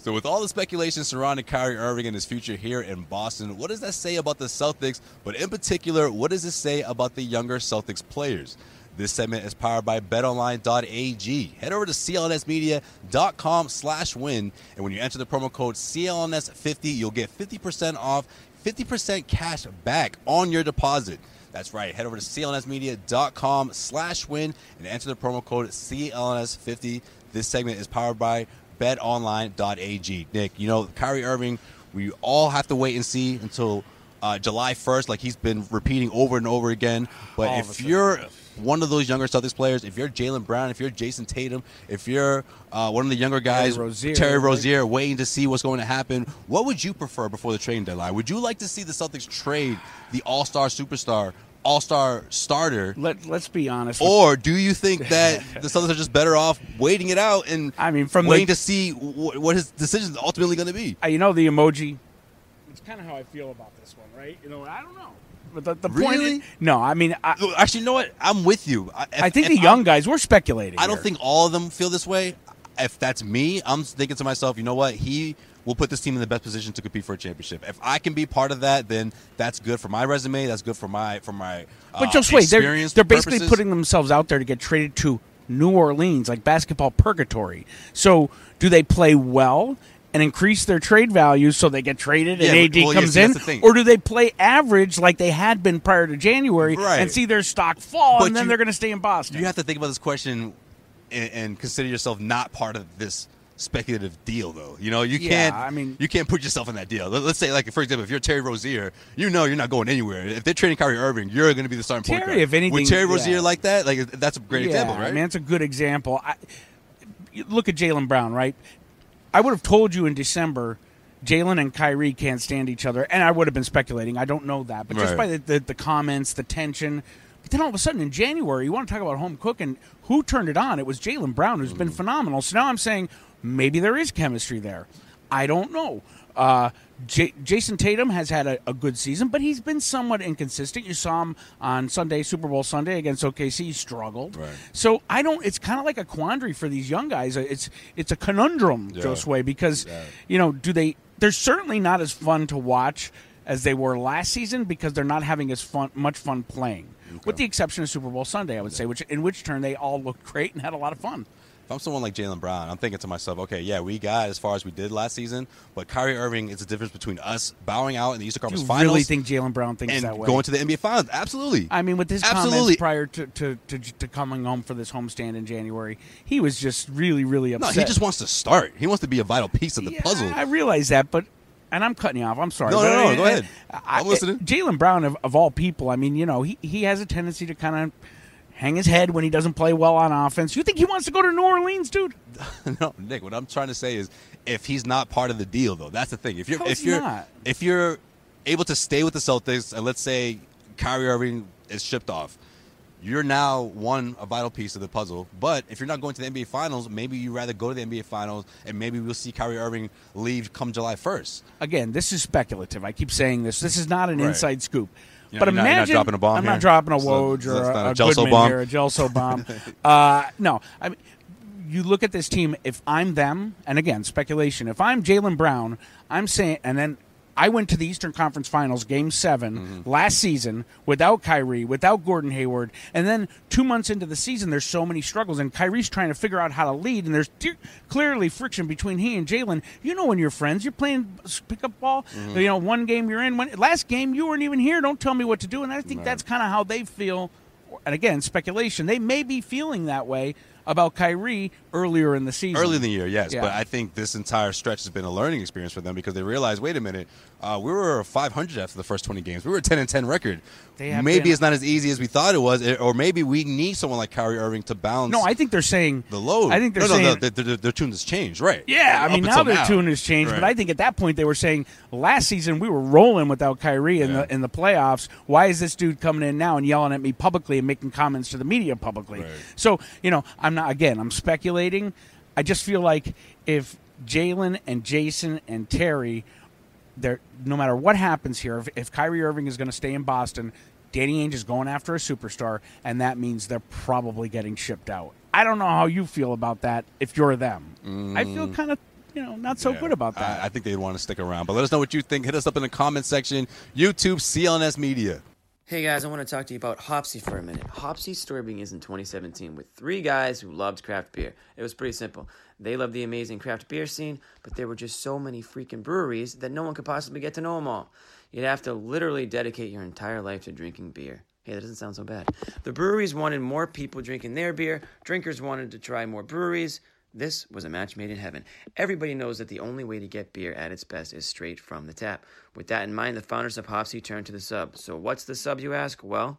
So, with all the speculation surrounding Kyrie Irving and his future here in Boston, what does that say about the Celtics? But in particular, what does it say about the younger Celtics players? This segment is powered by betonline.ag. Head over to clnsmedia.com slash win, and when you enter the promo code CLNS50, you'll get 50% off, 50% cash back on your deposit. That's right. Head over to clnsmedia.com slash win and enter the promo code CLNS50. This segment is powered by betonline.ag. Nick, you know, Kyrie Irving, we all have to wait and see until uh, July 1st, like he's been repeating over and over again. But All if you're one of those younger Celtics players, if you're Jaylen Brown, if you're Jayson Tatum, if you're uh, one of the younger guys, Rozier, Terry? Rozier, waiting to see what's going to happen, what would you prefer before the trading deadline? Would you like to see the Celtics trade the All Star superstar, All Star starter? Let Let's be honest. Or do you think that the Celtics are just better off waiting it out and I mean, from the- waiting to see wh- what his decision is ultimately going to be? uh, you know the emoji. It's kind of how I feel about this one, right? You know, I don't know. But the, the point is, no, I mean, I, Actually, you know what? I'm with you. I, if- I think the young I'm- guys, we're speculating. I don't here. think all of them feel this way. If that's me, I'm thinking to myself, you know what? He will put this team in the best position to compete for a championship. If I can be part of that, then that's good for my resume. That's good for my for my. Uh, But just wait, they're, they're basically purposes. putting themselves out there to get traded to New Orleans, like basketball purgatory. So, do they play well and increase their trade value so they get traded Yeah, and AD well, comes see, in, that's the thing. or do they play average like they had been prior to January Right. and see their stock fall, But and then you- they're going to stay in Boston? You have to think about this question and, and consider yourself not part of this speculative deal, though. You know, you Yeah, can't. I mean- you can't put yourself in that deal. Let- Let's say, like, for example, if you're Terry Rozier, you know you're not going anywhere. If they're trading Kyrie Irving, you're going to be the starting point Terry, guard. if anything, with Terry yeah. Rozier like that, like that's a great yeah, example, right? I mean, it's a good example. I, look at Jaylen Brown, right? I would have told you in December, Jaylen and Kyrie can't stand each other, and I would have been speculating. I don't know that, but just by the, the, the comments, the tension. But then all of a sudden in January, you want to talk about home cooking? Who turned it on? It was Jaylen Brown, who's Mm-hmm. been phenomenal. So now I'm saying maybe there is chemistry there. I don't know. Uh, J- Jayson Tatum has had a, a good season, but he's been somewhat inconsistent. You saw him on Sunday, Super Bowl Sunday against OKC. He struggled. Right. So I don't. It's kind of like a quandary for these young guys. It's it's a conundrum, Yeah. Josue, because Yeah. you know, do they? They're certainly not as fun to watch as they were last season because they're not having as fun much fun playing. With the exception of Super Bowl Sunday, I would say, which in which turn they all looked great and had a lot of fun. If I'm someone like Jaylen Brown, I'm thinking to myself, okay, yeah, we got as far as we did last season, but Kyrie Irving is the difference between us bowing out in the Eastern Conference you Finals really think Jaylen Brown thinks that way? going to the NBA Finals. Absolutely. I mean, with his Absolutely. comments prior to, to, to, to coming home for this homestand in January, he was just really, really upset. no, he just wants to start. He wants to be a vital piece of the Yeah, puzzle. I realize that, but and I'm cutting you off. I'm sorry. No, no, no, go ahead. I- I'm listening. Jaylen Brown, of, of all people, I mean, you know, he he has a tendency to kind of hang his head when he doesn't play well on offense. You think he wants to go to New Orleans, dude? no, Nick. What I'm trying to say is, if he's not part of the deal, though, that's the thing. If you're How if you're not? if you're able to stay with the Celtics, and let's say Kyrie Irving is shipped off, you're now one a vital piece of the puzzle. But if you're not going to the NBA Finals, maybe you'd rather go to the NBA Finals, and maybe we'll see Kyrie Irving leave come July 1st. Again, this is speculative. I keep saying this. This is not an Right. inside scoop. But not- you're not imagine dropping a bomb I'm here? not dropping a Woj so or a, not a a Gelso Goodman bomb? here, a Gelso bomb. uh, no, I mean, you look at this team. If I'm them, and again, speculation. If I'm Jaylen Brown, I'm saying, and then I went to the Eastern Conference Finals, Game 7 Mm-hmm. last season without Kyrie, without Gordon Hayward, and then two months into the season, there's so many struggles, and Kyrie's trying to figure out how to lead, and there's de- clearly friction between he and Jaylen. You know, when you're friends, you're playing pickup ball. Mm-hmm. You know, one game you're in, one, last game you weren't even here. Don't tell me what to do, and I think that's kind of how they feel. And again, speculation. They may be feeling that way about Kyrie earlier in the season. Early in the year, yes, Yeah. but I think this entire stretch has been a learning experience for them because they realized, wait a minute, uh, we were 500 after the first 20 games. We were a 10 and 10 record. Maybe been- it's not as easy as we thought it was, or maybe we need someone like Kyrie Irving to balance. No, I think they're saying the load. I think they're no, saying no, no, their, their, their tune has changed, right? Yeah, I mean now their tune has changed, but I think at that point they were saying last season we were rolling without Kyrie in Yeah. the in the playoffs. Why is this dude coming in now and yelling at me publicly and making comments to the media publicly? Right. So you know, I'm not again. I'm speculating. I just feel like if Jaylen and Jayson and Terry, they're no matter what happens here, if, if Kyrie Irving is going to stay in Boston. Danny Ainge is going after a superstar, and that means they're probably getting shipped out. I don't know how you feel about that if you're them. I feel kind of, you know, not so Mm. Yeah, good about that. I, I think they'd want to stick around. But let us know what you think. Hit us up in the comment section. YouTube, CLNS Media. Hey guys, I want to talk to you about Hopsy for a minute. Hopsy story begins in 2017 with three guys who loved craft beer. It was pretty simple. They loved the amazing craft beer scene, but there were just so many freaking breweries that no one could possibly get to know them all. You'd have to literally dedicate your entire life to drinking beer. Hey, that doesn't sound so bad. The breweries wanted more people drinking their beer, drinkers wanted to try more breweries. This was a match made in heaven. Everybody knows that the only way to get beer at its best is straight from the tap. With that in mind, the founders of Hopsy turned to the sub. So, what's the sub, you ask? Well,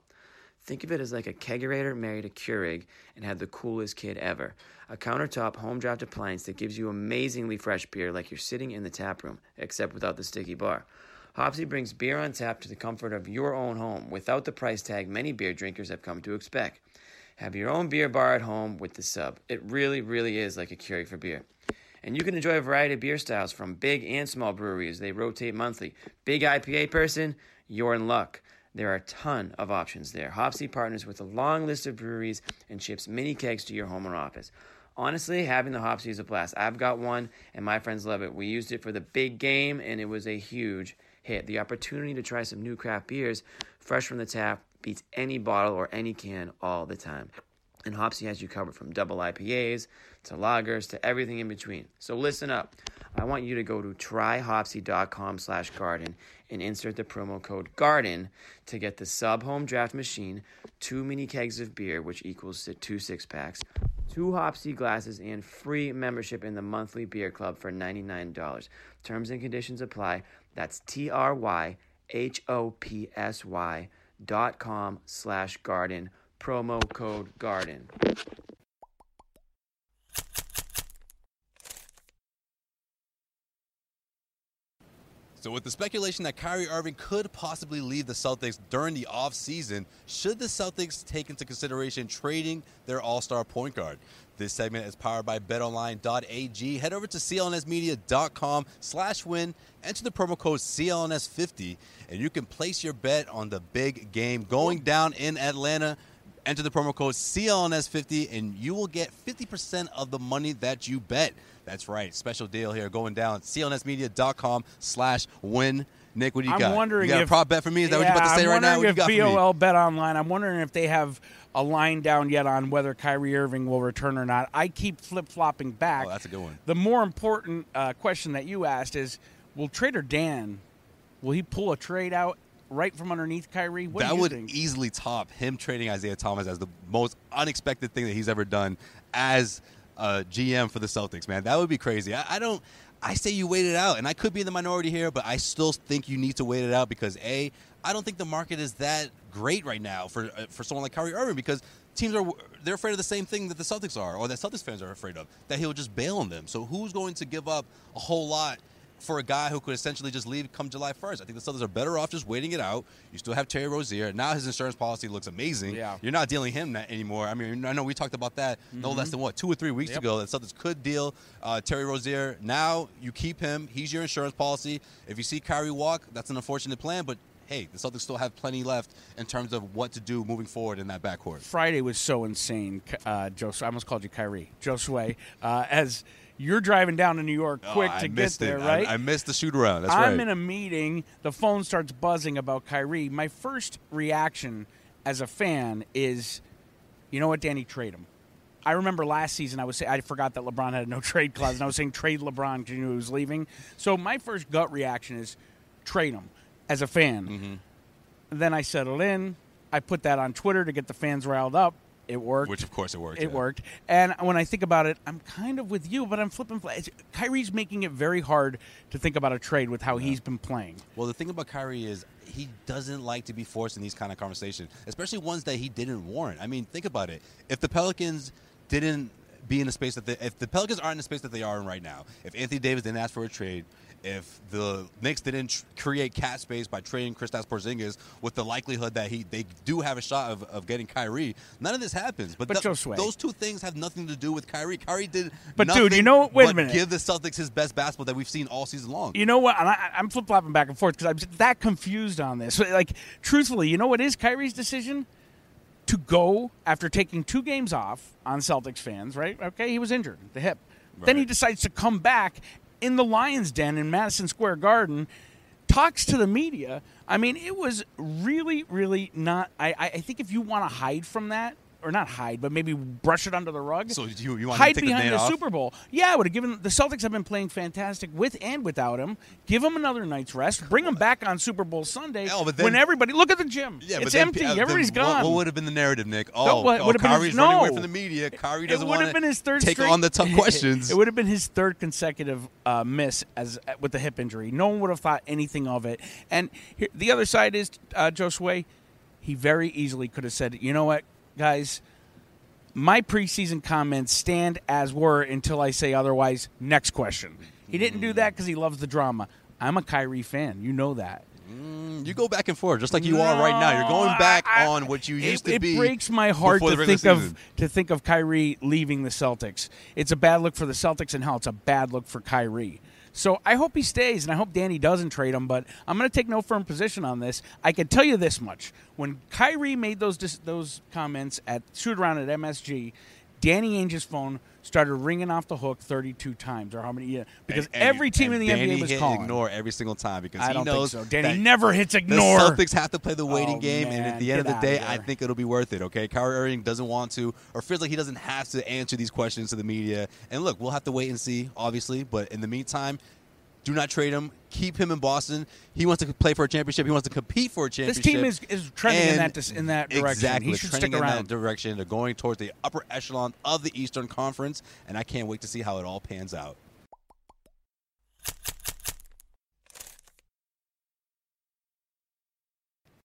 think of it as like a kegerator married a Keurig and had the coolest kid ever. A countertop home draft appliance that gives you amazingly fresh beer like you're sitting in the tap room, except without the sticky bar. Hopsy brings beer on tap to the comfort of your own home without the price tag many beer drinkers have come to expect. Have your own beer bar at home with the sub. It really, really is like a Keurig for beer. And you can enjoy a variety of beer styles from big and small breweries. They rotate monthly. Big IPA person, you're in luck. There are a ton of options there. Hopsy partners with a long list of breweries and ships mini kegs to your home or office. Honestly, having the Hopsy is a blast. I've got one, and my friends love it. We used it for the big game, and it was a huge hit. The opportunity to try some new craft beers, fresh from the tap, beats any bottle or any can all the time. And Hopsy has you covered from double IPAs to lagers to everything in between. So listen up. I want you to go to tryhopsy.com slash garden and insert the promo code GARDEN to get the sub home draft machine, two mini kegs of beer, which equals to two six packs, two Hopsy glasses, and free membership in the monthly beer club for $99. Terms and conditions apply. That's T R Y H O P S Y dot com slash garden promo code garden So, with the speculation that Kyrie Irving could possibly leave the Celtics during the offseason, should the Celtics take into consideration trading their all star point guard? This segment is powered by betonline.ag. Head over to clnsmedia.com slash win, enter the promo code CLNS50, and you can place your bet on the big game going down in Atlanta. Enter the promo code CLNS50, and you will get 50% of the money that you bet. That's right. Special deal here going down. CLNSmedia.com slash win. Nick, what do you I'm got? wondering you got if a prop bet for me? Is that what you're about to say I'm right now? wondering What you got if for me? BOL Bet Online. I'm wondering if they have a line down yet on whether Kyrie Irving will return or not. I keep flip flopping back. Oh, that's a good one. The more important uh, question that you asked is: Will Trader Dan will he pull a trade out right from underneath Kyrie? What that do you would think? easily top him trading Isaiah Thomas as the most unexpected thing that he's ever done as a GM for the Celtics, man. That would be crazy. I, I don't. I say you wait it out, and I could be in the minority here, but I still think you need to wait it out because a, I don't think the market is that great right now for uh, for someone like Kyrie Irving because teams are they're afraid of the same thing that the Celtics are, or that Celtics fans are afraid of that he'll just bail on them. So who's going to give up a whole lot for a guy who could essentially just leave come July 1st. I think the Celtics are better off just waiting it out. You still have Terry Rozier. Now his insurance policy looks amazing. Yeah. You're not dealing him that anymore. I mean, I know we talked about that no less than what, two or three weeks Yep. ago that Celtics could deal uh, Terry Rozier. Now you keep him. He's your insurance policy. If you see Kyrie walk, that's an unfortunate plan, but hey, the Celtics still have plenty left in terms of what to do moving forward in that backcourt. Friday was so insane. Uh, Joe, I almost called you Kyrie. Josue, uh, as You're driving down to New York Oh, quick I to get there, it. right? I, I missed the shoot around. That's I'm right. in a meeting. The phone starts buzzing about Kyrie. My first reaction as a fan is, you know what, Danny, trade him. I remember last season I was say, I forgot that LeBron had a no trade clause, and I was saying trade LeBron because you knew he was leaving. So my first gut reaction is trade him as a fan. Mm-hmm. Then I settled in. I put that on Twitter to get the fans riled up. It worked. Which of course it worked. It yeah. worked. And when I think about it, I'm kind of with you, but I'm flipping. fl- Kyrie's making it very hard to think about a trade with how he's been playing. Well, the thing about Kyrie is he doesn't like to be forced in these kind of conversations, especially ones that he didn't warrant. I mean, think about it. If the Pelicans didn't be in the space that they, if the Pelicans aren't in the space that they are in right now, if Anthony Davis didn't ask for a trade, if the Knicks didn't create cap space by trading Kristaps Porzingis with the likelihood that he they do have a shot of, of getting Kyrie, none of this happens. But, But th- those two things have nothing to do with Kyrie. Kyrie did But, dude, you know wait a minute. give the Celtics his best basketball that we've seen all season long. You know what? I, I'm flip flopping back and forth because I'm that confused on this. Like, truthfully, you know what is Kyrie's decision? To go after taking two games off on Celtics fans, right? Okay, he was injured, the hip. Then he decides to come back in the Lions' Den in Madison Square Garden, talks to the media. I mean, it was really, really not. I, I think if you want to hide from that, or not hide, but maybe brush it under the rug. So you- you want him to hide take the behind the off? Super Bowl. Yeah, I would have given the Celtics have been playing fantastic with and without him. Give him another night's rest. Bring him back on Super Bowl Sunday but then- when everybody look at the gym. Yeah, it's then, empty. uh, Everybody's what- gone. What, would have been the narrative, Nick? Oh, No, what oh would have been his- Kyrie's running away no. from the media. Kyrie doesn't want have been his third take straight- on the tough questions. it would have been his third consecutive uh, miss as with the hip injury. No one would have thought anything of it. And here, the other side is uh, Josue. He very easily could have said, "You know what, guys." My preseason comments stand as were until I say otherwise. Next question. He didn't do that because he loves the drama. I'm a Kyrie fan. You know that. Mm, you go back and forth just like you are right now. You're going back I- on what you it- used to be. it breaks my heart to think of to think of Kyrie leaving the Celtics. It's a bad look for the Celtics, and hell, it's a bad look for Kyrie. So I hope he stays, and I hope Danny doesn't trade him. But I'm going to take no firm position on this. I can tell you this much: when Kyrie made those those comments at shoot around at MSG, Danny Ainge's phone started ringing off the hook 32 times, or how many? Yeah, because And- and- every team in the Danny NBA was calling. ignore every single time because I he don't knows think so. Danny never hits ignore. The. Celtics have to play the waiting Oh, game, and at the end of the day, outta I think it'll be worth it. Okay, Kyrie Irving doesn't want to, or feels like he doesn't have to answer these questions to the media. And look, we'll have to wait and see, obviously. But in the meantime, do not trade him. Keep him in Boston. He wants to play for a championship. He wants to compete for a championship. This team is, is trending in that dis- in that direction. Exactly, He should trending stick in around. that direction. They're going towards the upper echelon of the Eastern Conference, and I can't wait to see how it all pans out.